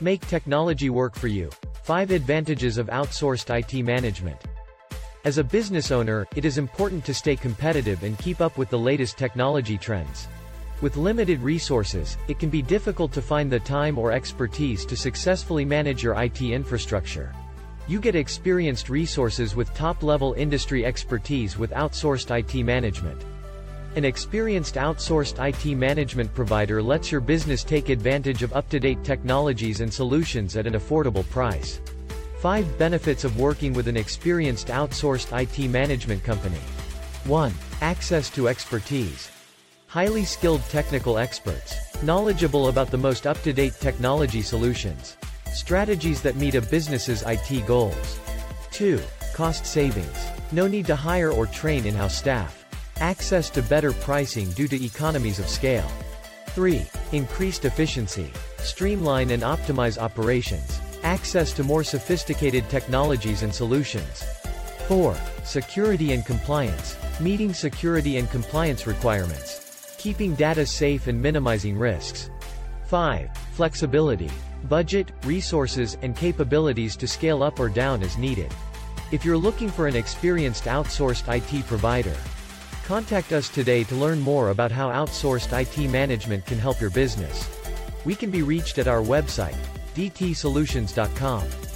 Make technology work for you. 5 Advantages of Outsourced IT Management. As a business owner, it is important to stay competitive and keep up with the latest technology trends. With limited resources, it can be difficult to find the time or expertise to successfully manage your IT infrastructure. You get experienced resources with top-level industry expertise with outsourced IT management. An experienced outsourced IT management provider lets your business take advantage of up-to-date technologies and solutions at an affordable price. 5 Benefits of working with an experienced outsourced IT management company. 1. Access to expertise. Highly skilled technical experts. Knowledgeable about the most up-to-date technology solutions. Strategies that meet a business's IT goals. 2. Cost savings. No need to hire or train in-house staff. Access to better pricing due to economies of scale. 3. Increased efficiency. Streamline and optimize operations. Access to more sophisticated technologies and solutions. 4. Security and compliance. Meeting security and compliance requirements. Keeping data safe and minimizing risks. 5. Flexibility. Budget, resources, and capabilities to scale up or down as needed. If you're looking for an experienced outsourced IT provider, contact us today to learn more about how outsourced IT management can help your business. We can be reached at our website, dtsolutions.com.